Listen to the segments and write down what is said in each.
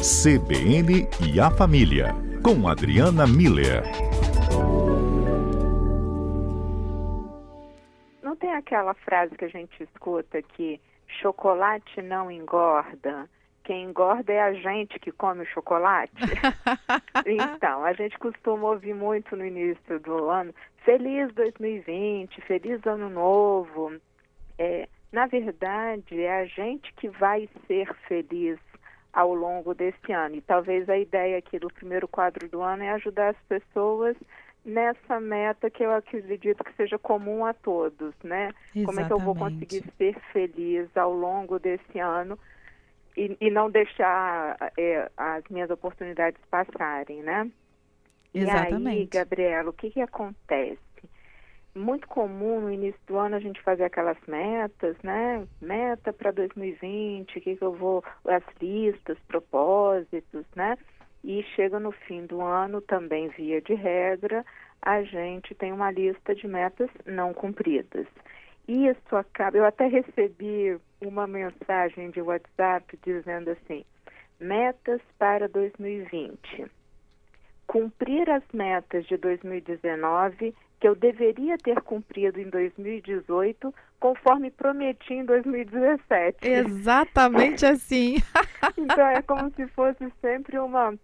CBN e a Família, com Adriana Miller. Não tem aquela frase que a gente escuta que chocolate não engorda? Quem engorda é a gente que come o chocolate. então, a gente costuma ouvir muito no início do ano, feliz 2020, feliz ano novo. É, na verdade, é a gente que vai ser feliz ao longo desse ano. E talvez a ideia aqui do primeiro quadro do ano é ajudar as pessoas nessa meta que eu acredito que seja comum a todos, né? Exatamente. Como é que eu vou conseguir ser feliz ao longo desse ano e, e não deixar é, as minhas oportunidades passarem, né? Exatamente. E aí, Gabriela, o que, que acontece? Muito comum no início do ano a gente fazer aquelas metas, né? Meta para 2020, o que, que eu vou, as listas, propósitos, né? E chega no fim do ano, também via de regra, a gente tem uma lista de metas não cumpridas. Isso acaba, eu até recebi uma mensagem de WhatsApp dizendo assim: metas para 2020. Cumprir as metas de 2019 que eu deveria ter cumprido em 2018, conforme prometi em 2017. Exatamente assim. então é como se fosse sempre uma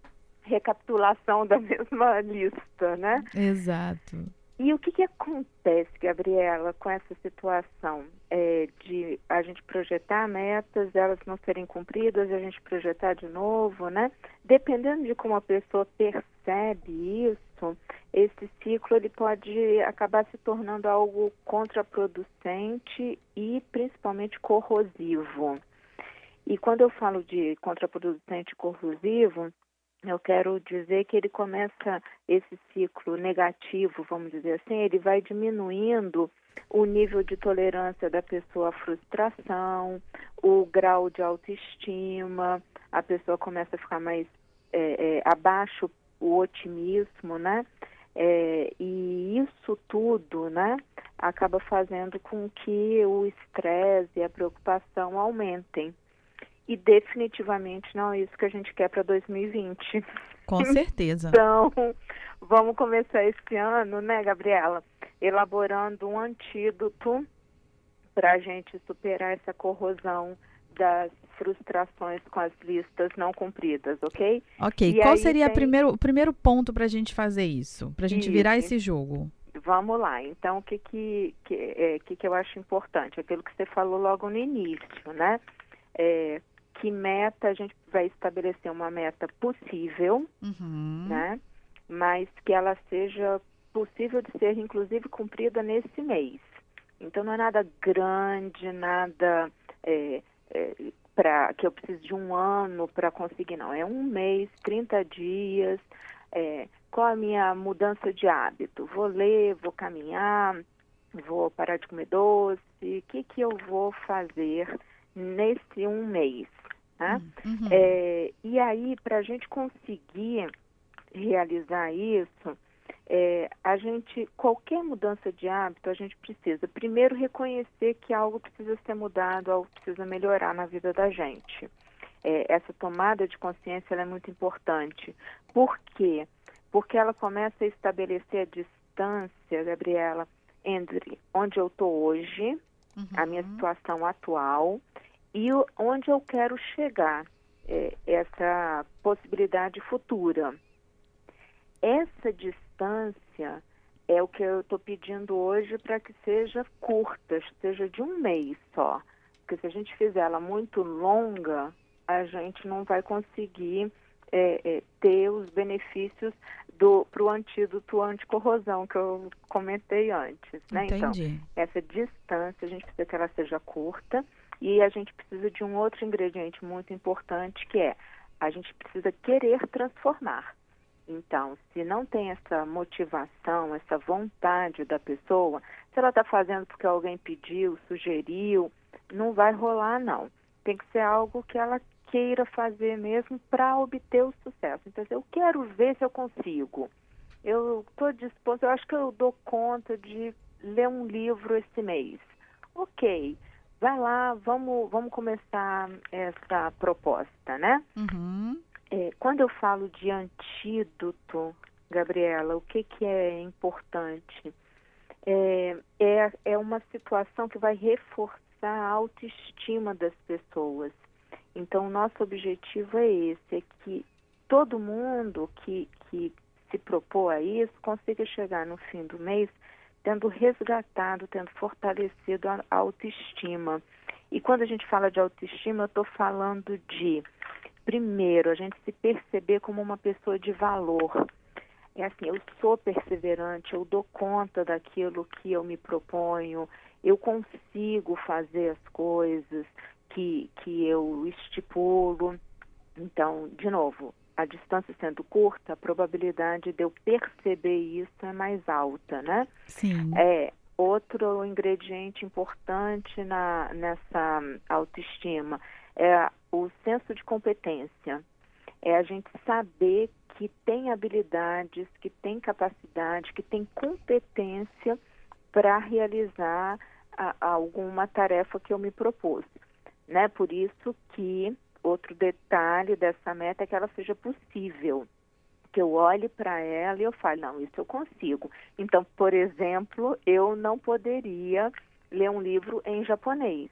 recapitulação da mesma lista, né? Exato. E o que, que acontece, Gabriela, com essa situação é, de a gente projetar metas, elas não serem cumpridas, a gente projetar de novo, né? Dependendo de como a pessoa percebe isso, esse ciclo ele pode acabar se tornando algo contraproducente e principalmente corrosivo. E quando eu falo de contraproducente e corrosivo, eu quero dizer que ele começa esse ciclo negativo, vamos dizer assim, ele vai diminuindo o nível de tolerância da pessoa à frustração, o grau de autoestima, a pessoa começa a ficar mais é, é, abaixo o otimismo, né? É, e isso tudo, né, acaba fazendo com que o estresse e a preocupação aumentem. E definitivamente não é isso que a gente quer para 2020. Com certeza. Então, vamos começar esse ano, né, Gabriela? Elaborando um antídoto para a gente superar essa corrosão das frustrações com as listas não cumpridas, ok? Ok. E Qual seria tem- primeiro, o primeiro ponto para a gente fazer isso? Para a gente virar Isso. esse jogo? Vamos lá. Então, o que que, que, é, que que eu acho importante? Aquilo que você falou logo no início, né? É, que meta a gente vai estabelecer uma meta possível, Uhum. né? Mas que ela seja possível de ser, inclusive, cumprida nesse mês. Então, não é nada grande, nada é, é, para que eu preciso de um ano para conseguir, não. É um mês, 30 dias. É, qual a minha mudança de hábito? Vou ler, vou caminhar, vou parar de comer doce. O que, que eu vou fazer nesse um mês? Né? Uhum. É, e aí, para a gente conseguir realizar isso, é, a gente, qualquer mudança de hábito, a gente precisa primeiro reconhecer que algo precisa ser mudado, algo precisa melhorar na vida da gente. É, essa tomada de consciência é muito importante. Por quê? Porque ela começa a estabelecer a distância, Gabriela, entre onde eu estou hoje, Uhum. a minha situação atual e onde eu quero chegar, é, essa possibilidade futura. Essa distância é o que eu estou pedindo hoje para que seja curta, seja de um mês só. Porque se a gente fizer ela muito longa, a gente não vai conseguir é, é, ter os benefícios para o antídoto anticorrosão que eu comentei antes. Né? Então, Entendi. essa distância, a gente precisa que ela seja curta e a gente precisa de um outro ingrediente muito importante que é a gente precisa querer transformar. Então, se não tem essa motivação, essa vontade da pessoa, se ela está fazendo porque alguém pediu, sugeriu, não vai rolar não. Tem que ser algo que ela queira fazer mesmo para obter o sucesso. Então, eu quero ver se eu consigo. Eu estou disposto, eu acho que eu dou conta de ler um livro esse mês. Ok, vai lá, vamos, vamos começar essa proposta, né? Uhum. É, quando eu falo de antídoto, Gabriela, o que, que é importante? É, é, é uma situação que vai reforçar a autoestima das pessoas. Então, nosso objetivo é esse, é que todo mundo que, que se propor a isso consiga chegar no fim do mês tendo resgatado, tendo fortalecido a autoestima. E quando a gente fala de autoestima, eu estou falando de, primeiro, a gente se perceber como uma pessoa de valor. É assim, eu sou perseverante, eu dou conta daquilo que eu me proponho, eu consigo fazer as coisas que, que eu estipulo. Então, de novo, a distância sendo curta, a probabilidade de eu perceber isso é mais alta, né? Sim. É, outro ingrediente importante na, nessa autoestima é o senso de competência. É a gente saber que tem habilidades, que tem capacidade, que tem competência para realizar a, a alguma tarefa que eu me propus. Né? Por isso que outro detalhe dessa meta é que ela seja possível. Que eu olhe para ela e eu fale, não, isso eu consigo. Então, por exemplo, eu não poderia ler um livro em japonês.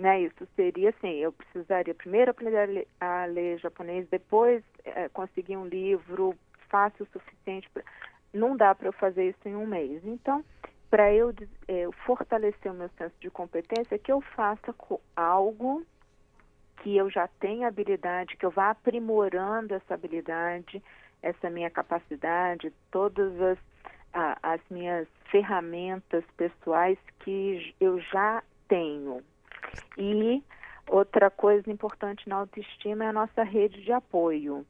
Né? Isso seria assim, eu precisaria primeiro aprender a ler, japonês, depois é, conseguir um livro fácil o suficiente. Pra... Não dá para eu fazer isso em um mês. Então, para eu é, fortalecer o meu senso de competência, que eu faça algo que eu já tenho habilidade, que eu vá aprimorando essa habilidade, essa minha capacidade, todas as, a, as minhas ferramentas pessoais que eu já tenho. E outra coisa importante na autoestima é a nossa rede de apoio.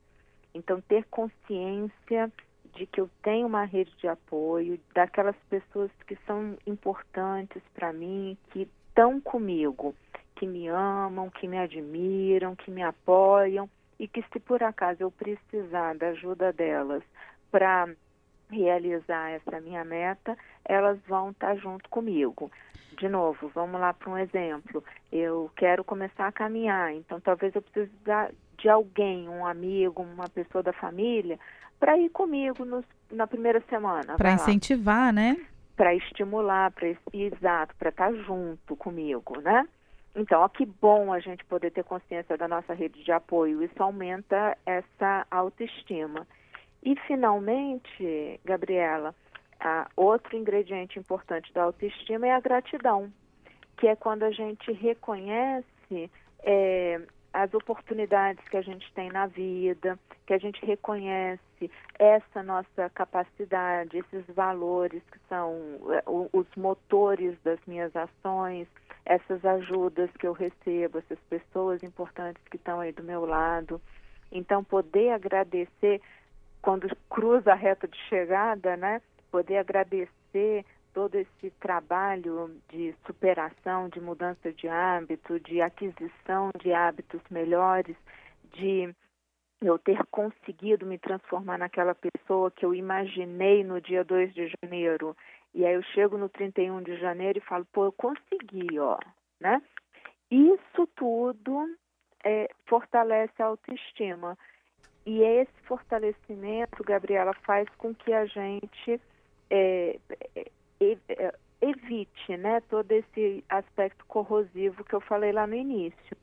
Então, ter consciência de que eu tenho uma rede de apoio, daquelas pessoas que são importantes para mim, que estão comigo que me amam, que me admiram, que me apoiam e que se por acaso eu precisar da ajuda delas para realizar essa minha meta, elas vão estar junto comigo. De novo, vamos lá para um exemplo. Eu quero começar a caminhar, então talvez eu precise de alguém, um amigo, uma pessoa da família, para ir comigo nos, na primeira semana. Para incentivar, né? Para estimular, para exato, para estar junto comigo, né? Então, ó, que bom a gente poder ter consciência da nossa rede de apoio. Isso aumenta essa autoestima. E, finalmente, Gabriela, outro ingrediente importante da autoestima é a gratidão, que é quando a gente reconhece é, as oportunidades que a gente tem na vida, que a gente reconhece essa nossa capacidade, esses valores que são é, os motores das minhas ações, essas ajudas que eu recebo, essas pessoas importantes que estão aí do meu lado. Então, poder agradecer quando cruza a reta de chegada, né? Poder agradecer todo esse trabalho de superação, de mudança de hábito, de aquisição de hábitos melhores, de eu ter conseguido me transformar naquela pessoa que eu imaginei no dia 2 de janeiro. E aí eu chego no 31 de janeiro e falo, pô, eu consegui, ó, né? Isso tudo é, fortalece a autoestima. E esse fortalecimento, Gabriela, faz com que a gente é, é, é, evite né, todo esse aspecto corrosivo que eu falei lá no início.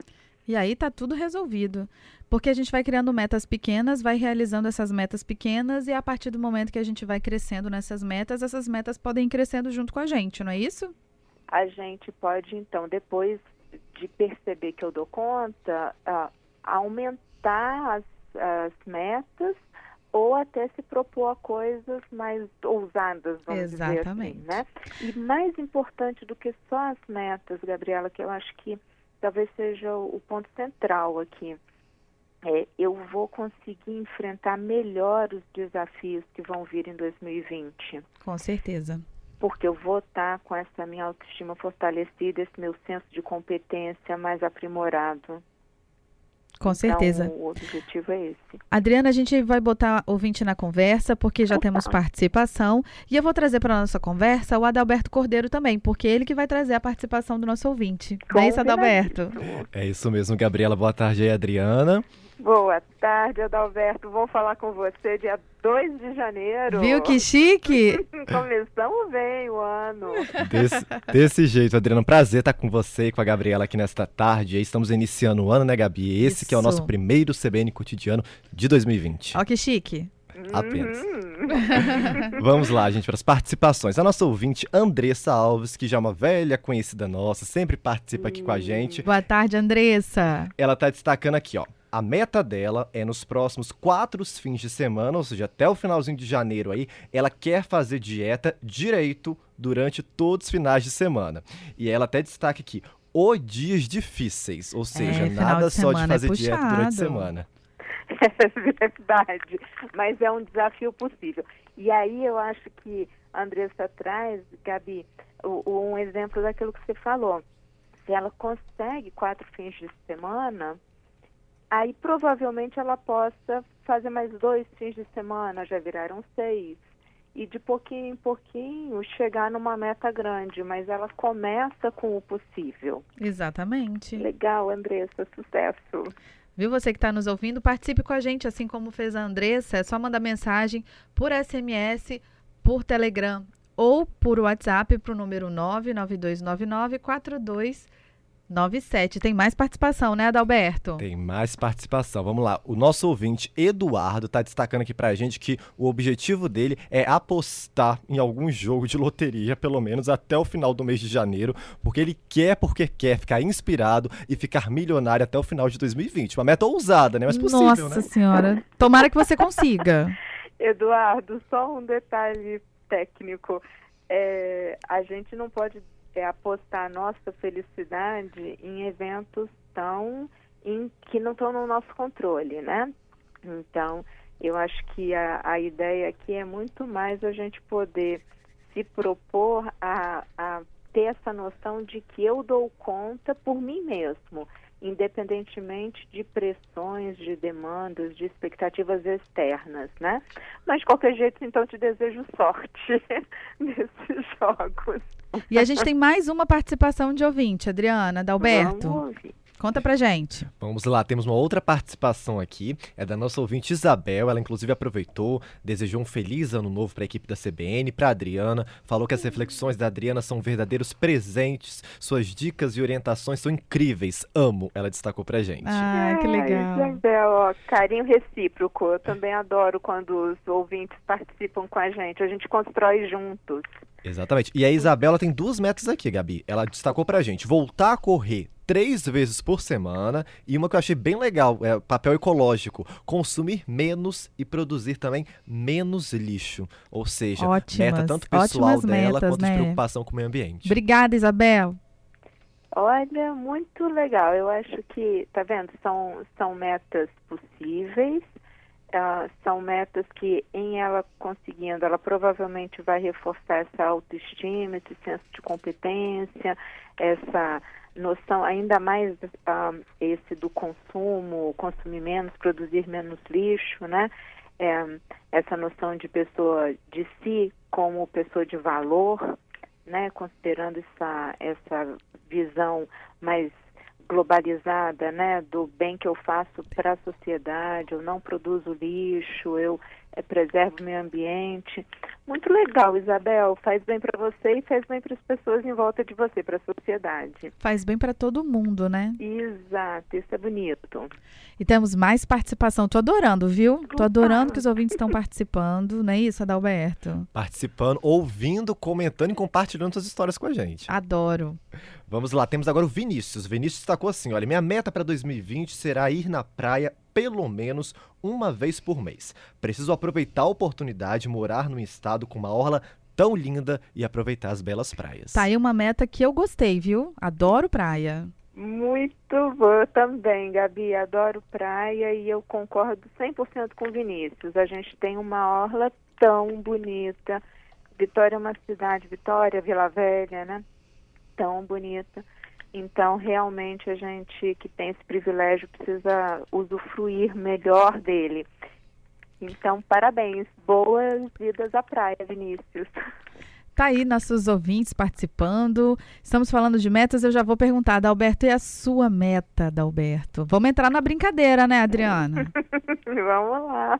E aí tá tudo resolvido. Porque a gente vai criando metas pequenas, vai realizando essas metas pequenas, e a partir do momento que a gente vai crescendo nessas metas, essas metas podem ir crescendo junto com a gente, não é isso? A gente pode, então, depois de perceber que eu dou conta, uh, aumentar as, as metas ou até se propor a coisas mais ousadas, vamos Exatamente. dizer assim, né? E mais importante do que só as metas, Gabriela, que eu acho que talvez seja o ponto central aqui. É, eu vou conseguir enfrentar melhor os desafios que vão vir em 2020. Com certeza. Porque eu vou estar com essa minha autoestima fortalecida, esse meu senso de competência mais aprimorado. Com certeza. Então, o objetivo é esse. Adriana, a gente vai botar ouvinte na conversa, porque já temos participação. E eu vou trazer para a nossa conversa o Adalberto Cordeiro também, porque é ele que vai trazer a participação do nosso ouvinte. Não é isso, Adalberto? É isso mesmo, Gabriela. Boa tarde aí, Adriana. Boa tarde, Adalberto. Vou falar com você dia 2 de janeiro. Viu que chique? Começamos bem o ano. Desse, desse jeito, Adriana. Prazer estar com você e com a Gabriela aqui nesta tarde. Estamos iniciando o ano, né, Gabi? Esse Isso. que é o nosso primeiro CBN cotidiano de 2020. Ó que chique. Apenas. Uhum. Vamos lá, gente, para as participações. A nossa ouvinte, Andressa Alves, que já é uma velha conhecida nossa, sempre participa aqui com a gente. Boa tarde, Andressa. Ela tá destacando aqui, ó. A meta dela é nos próximos quatro fins de semana, ou seja, até o finalzinho de janeiro aí, ela quer fazer dieta direito durante todos os finais de semana. E ela até destaca aqui, o dias difíceis, ou seja, É, nada de só de é fazer dieta durante a semana. É verdade, mas é um desafio possível. E aí eu acho que a Andressa traz, Gabi, um exemplo daquilo que você falou. Se ela consegue quatro fins de semana, aí provavelmente ela possa fazer mais dois fins de semana, já viraram seis. E de pouquinho em pouquinho chegar numa meta grande, mas ela começa com o possível. Exatamente. Legal, Andressa, sucesso. Viu você que está nos ouvindo? Participe com a gente, assim como fez a Andressa. É só mandar mensagem por SMS, por Telegram ou por WhatsApp para o número 992994297. Tem mais participação, né, Adalberto? Tem mais participação. Vamos lá. O nosso ouvinte, Eduardo, tá destacando aqui pra gente que o objetivo dele é apostar em algum jogo de loteria, pelo menos até o final do mês de janeiro, porque ele quer, porque quer ficar inspirado e ficar milionário até o final de 2020. Uma meta ousada, né? Mas possível, Nossa né? Senhora. Tomara que você consiga. Eduardo, só um detalhe técnico. É, a gente não pode é, apostar a nossa felicidade em eventos tão em, que não estão no nosso controle, né? Então, eu acho que a, a ideia aqui é muito mais a gente poder se propor a, a ter essa noção de que eu dou conta por mim mesmo, independentemente de pressões, de demandas, de expectativas externas, né? Mas de qualquer jeito, então, te desejo sorte nesses jogos. E a gente tem mais uma participação de ouvinte, Adriana, Adalberto. Vamos ouvir. Conta pra gente. Vamos lá, temos uma outra participação aqui, é da nossa ouvinte Isabel, ela inclusive aproveitou, desejou um feliz ano novo para a equipe da CBN, para Adriana, falou que as reflexões da Adriana são verdadeiros presentes, suas dicas e orientações são incríveis, amo, ela destacou pra gente. Ah, que Ai, legal. Isabel, ó, carinho recíproco. Eu também adoro quando os ouvintes participam com a gente. A gente constrói juntos. Exatamente. E a Isabela tem duas metas aqui, Gabi. Ela destacou pra gente voltar a correr três vezes por semana e uma que eu achei bem legal, é papel ecológico, consumir menos e produzir também menos lixo. Ou seja, Ótimas, meta tanto pessoal dela metas, quanto né? de preocupação com o meio ambiente. Obrigada, Isabel. Olha, muito legal. Eu acho que, tá vendo? São, são metas possíveis, ah, são metas que, em ela conseguindo, ela provavelmente vai reforçar essa autoestima, esse senso de competência, essa noção, ainda mais ah, esse do consumo, consumir menos, produzir menos lixo, né? É, essa noção de pessoa de si como pessoa de valor, né? Considerando essa, essa visão mais globalizada, né, do bem que eu faço para a sociedade, eu não produzo lixo, eu eh, preservo o meio ambiente. Muito legal, Isabel, faz bem para você e faz bem para as pessoas em volta de você, para a sociedade. Faz bem pra todo mundo, né? Exato, isso é bonito. E temos mais participação. Tô adorando, viu? Tô adorando que os ouvintes estão participando, não é isso, Adalberto? Participando, ouvindo, comentando e compartilhando suas histórias com a gente. Adoro. Vamos lá, temos agora o Vinícius. O Vinícius destacou assim: olha, minha meta para 2020 será ir na praia pelo menos uma vez por mês. Preciso aproveitar a oportunidade de morar num estado com uma orla tão linda e aproveitar as belas praias. Tá aí uma meta que eu gostei, viu? Adoro praia. Muito boa também, Gabi. Adoro praia e eu concordo 100% com o Vinícius. A gente tem uma orla tão bonita. Vitória é uma cidade, Vitória, Vila Velha, né? Tão bonita. Então, realmente, a gente que tem esse privilégio precisa usufruir melhor dele. Então, parabéns. Boas vidas à praia, Vinícius. Tá aí nossos ouvintes participando. Estamos falando de metas. Eu já vou perguntar, Adalberto, e a sua meta, Adalberto? Vamos entrar na brincadeira, né, Adriana? Vamos lá.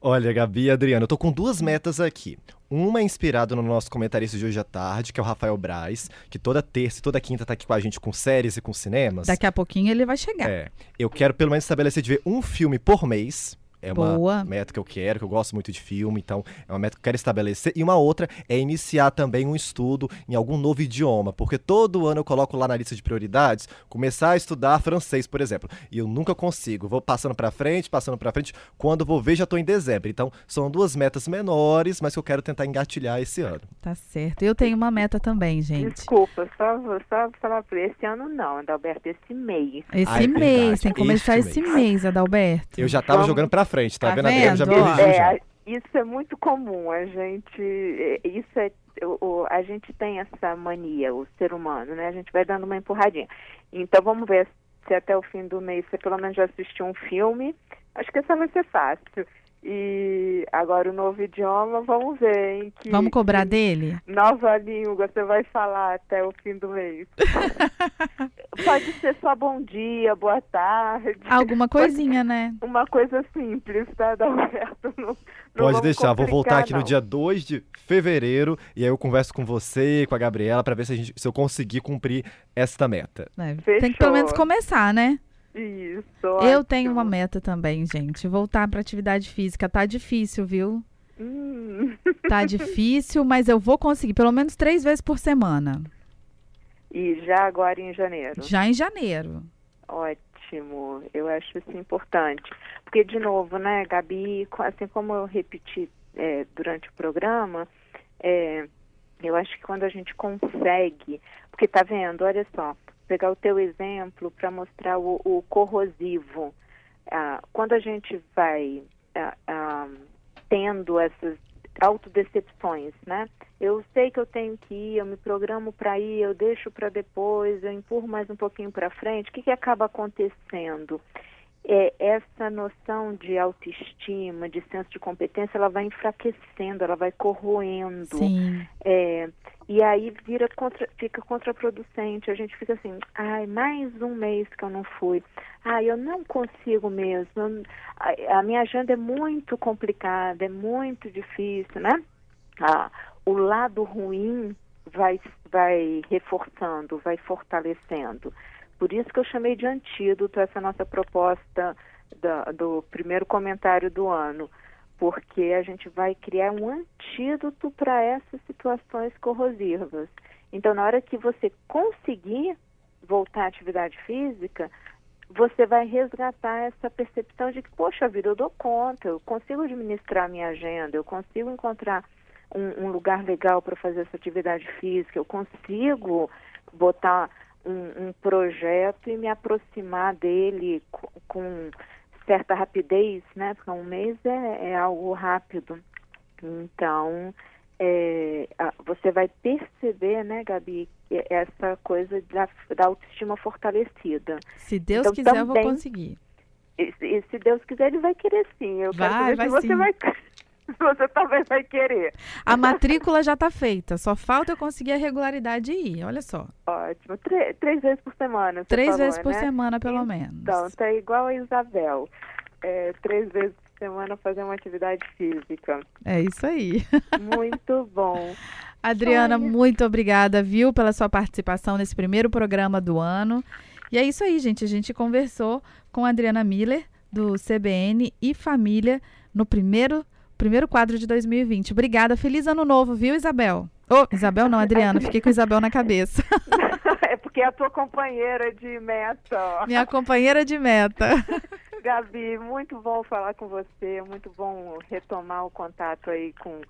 Olha, Gabi e Adriana, eu tô com duas metas aqui. Uma é inspirada no nosso comentarista de hoje à tarde, que é o Rafael Braz, que toda terça e toda quinta tá aqui com a gente com séries e com cinemas. Daqui a pouquinho ele vai chegar. É. Eu quero pelo menos estabelecer de ver um filme por mês. É uma Boa. meta que eu quero, que eu gosto muito de filme, então é uma meta que eu quero estabelecer. E uma outra é iniciar também um estudo em algum novo idioma, porque todo ano eu coloco lá na lista de prioridades começar a estudar francês, por exemplo. E eu nunca consigo. Vou passando pra frente, passando pra frente. Quando vou ver, já tô em dezembro. Então são duas metas menores, mas que eu quero tentar engatilhar esse ano. Tá certo. Eu tenho uma meta também, gente. Desculpa, só, vou- só falar por esse ano não, Adalberto, esse mês. Esse Ah, é mês, verdade. tem que começar Este esse mês. mês, Adalberto. Eu já tava Vamos- jogando pra frente, tá, Tá vendo? Já me vendo? corrigiu já. É, isso é muito comum, a gente, é, isso é, o- a gente tem essa mania, o ser humano, né? A gente vai dando uma empurradinha. Então vamos ver se até o fim do mês você pelo menos já assistiu um filme. Acho que essa vai ser fácil. E agora o novo idioma, vamos ver, hein? Que, Vamos cobrar que dele? Nova língua, você vai falar até o fim do mês. Pode ser só bom dia, boa tarde. Alguma coisinha, né? Uma coisa simples, tá, Adalberto? Não, não Pode deixar, vou voltar aqui no não. dia 2 de fevereiro e aí eu converso com você e com a Gabriela pra ver se, a gente- se eu conseguir cumprir esta meta. É, Tem que pelo menos começar, né? Isso. Eu tenho uma ótimo. meta também, gente. Voltar pra atividade física. Tá difícil, viu? Hum. Tá difícil, mas eu vou conseguir pelo menos três vezes por semana. E já agora em janeiro. Já em janeiro. Ótimo. Eu acho isso importante. Porque, de novo, né, Gabi, assim como eu repeti é, durante o programa, é, eu acho que quando a gente consegue, porque tá vendo, olha só, pegar o teu exemplo para mostrar o, o corrosivo. Ah, quando a gente vai ah, ah, tendo essas autodecepções, né? Eu sei que eu tenho que ir, eu me programo para ir, eu deixo para depois, eu empurro mais um pouquinho para frente. O que, que acaba acontecendo? É, essa noção de autoestima, de senso de competência, ela vai enfraquecendo, ela vai corroendo. Sim. É, e aí vira contra, fica contraproducente. A gente fica assim, ai, mais um mês que eu não fui. Ai, eu não consigo mesmo. a, a minha agenda é muito complicada, é muito difícil, né? Ah, o lado ruim vai, vai reforçando, vai fortalecendo. Por isso que eu chamei de antídoto essa nossa proposta da- do primeiro comentário do ano porque a gente vai criar um antídoto para essas situações corrosivas. Então, na hora que você conseguir voltar à atividade física, você vai resgatar essa percepção de que, poxa vida, eu dou conta, eu consigo administrar minha agenda, eu consigo encontrar um, um lugar legal para fazer essa atividade física, eu consigo botar um, um projeto e me aproximar dele co- com certa rapidez, né? Porque um mês é, é algo rápido. Então, é, você vai perceber, né, Gabi, essa coisa da, da autoestima fortalecida. Se Deus Então, quiser, eu vou também- conseguir. E, e se Deus quiser, ele vai querer sim. Eu quero Vai, saber vai se você sim. vai você também vai querer. A matrícula já tá feita. Só falta eu conseguir a regularidade e ir. Olha só. Ótimo. Trê- três vezes por semana. Três falou, vezes por né? semana, pelo menos. Então, tá igual a Isabel. É, três vezes por semana fazer uma atividade física. É isso aí. Muito bom. Adriana, Olha. muito obrigada, viu, pela sua participação nesse primeiro programa do ano. E é isso aí, gente. A gente conversou com a Adriana Miller, do CBN e Família, no primeiro, primeiro quadro de 2020. Obrigada. Feliz ano novo, viu, Isabel? Ô, Isabel não, Adriana. Fiquei com Isabel na cabeça. é porque é a tua companheira de meta. Minha companheira de meta. Gabi, muito bom falar com você, muito bom retomar o contato aí com,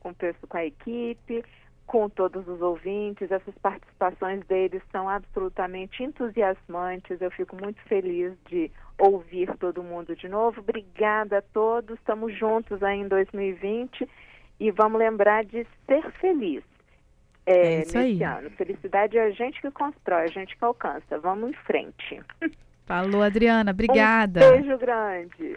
com, com a equipe, com todos os ouvintes. Essas participações deles são absolutamente entusiasmantes. Eu fico muito feliz de ouvir todo mundo de novo. Obrigada a todos. Estamos juntos aí em 2020 e vamos lembrar de ser feliz. É isso nesse aí. ano. Felicidade é a gente que constrói, a gente que alcança. Vamos em frente. Falou, Adriana. Obrigada. Um beijo grande.